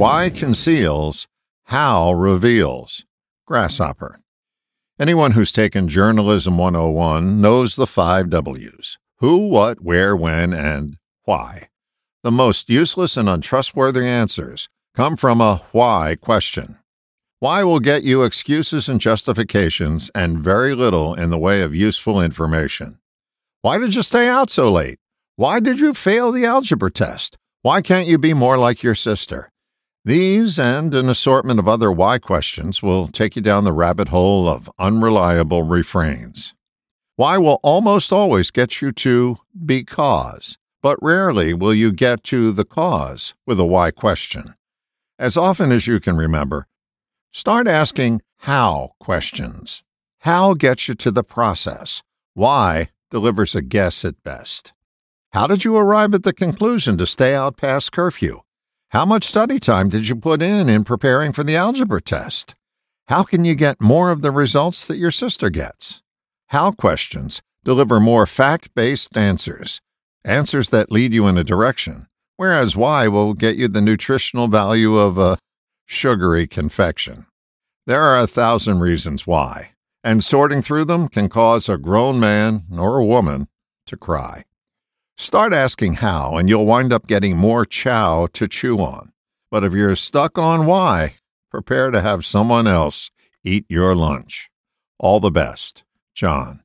Why conceals, how reveals. Grasshopper. Anyone who's taken Journalism 101 knows the five W's who, what, where, when, and why. The most useless and untrustworthy answers come from a why question. Why will get you excuses and justifications and very little in the way of useful information. Why did you stay out so late? Why did you fail the algebra test? Why can't you be more like your sister? These and an assortment of other why questions will take you down the rabbit hole of unreliable refrains. Why will almost always get you to because, but rarely will you get to the cause with a why question. As often as you can remember, start asking how questions. How gets you to the process. Why delivers a guess at best. How did you arrive at the conclusion to stay out past curfew? How much study time did you put in in preparing for the algebra test? How can you get more of the results that your sister gets? How questions deliver more fact based answers, answers that lead you in a direction, whereas why will get you the nutritional value of a sugary confection. There are a thousand reasons why, and sorting through them can cause a grown man or a woman to cry. Start asking how, and you'll wind up getting more chow to chew on. But if you're stuck on why, prepare to have someone else eat your lunch. All the best. John.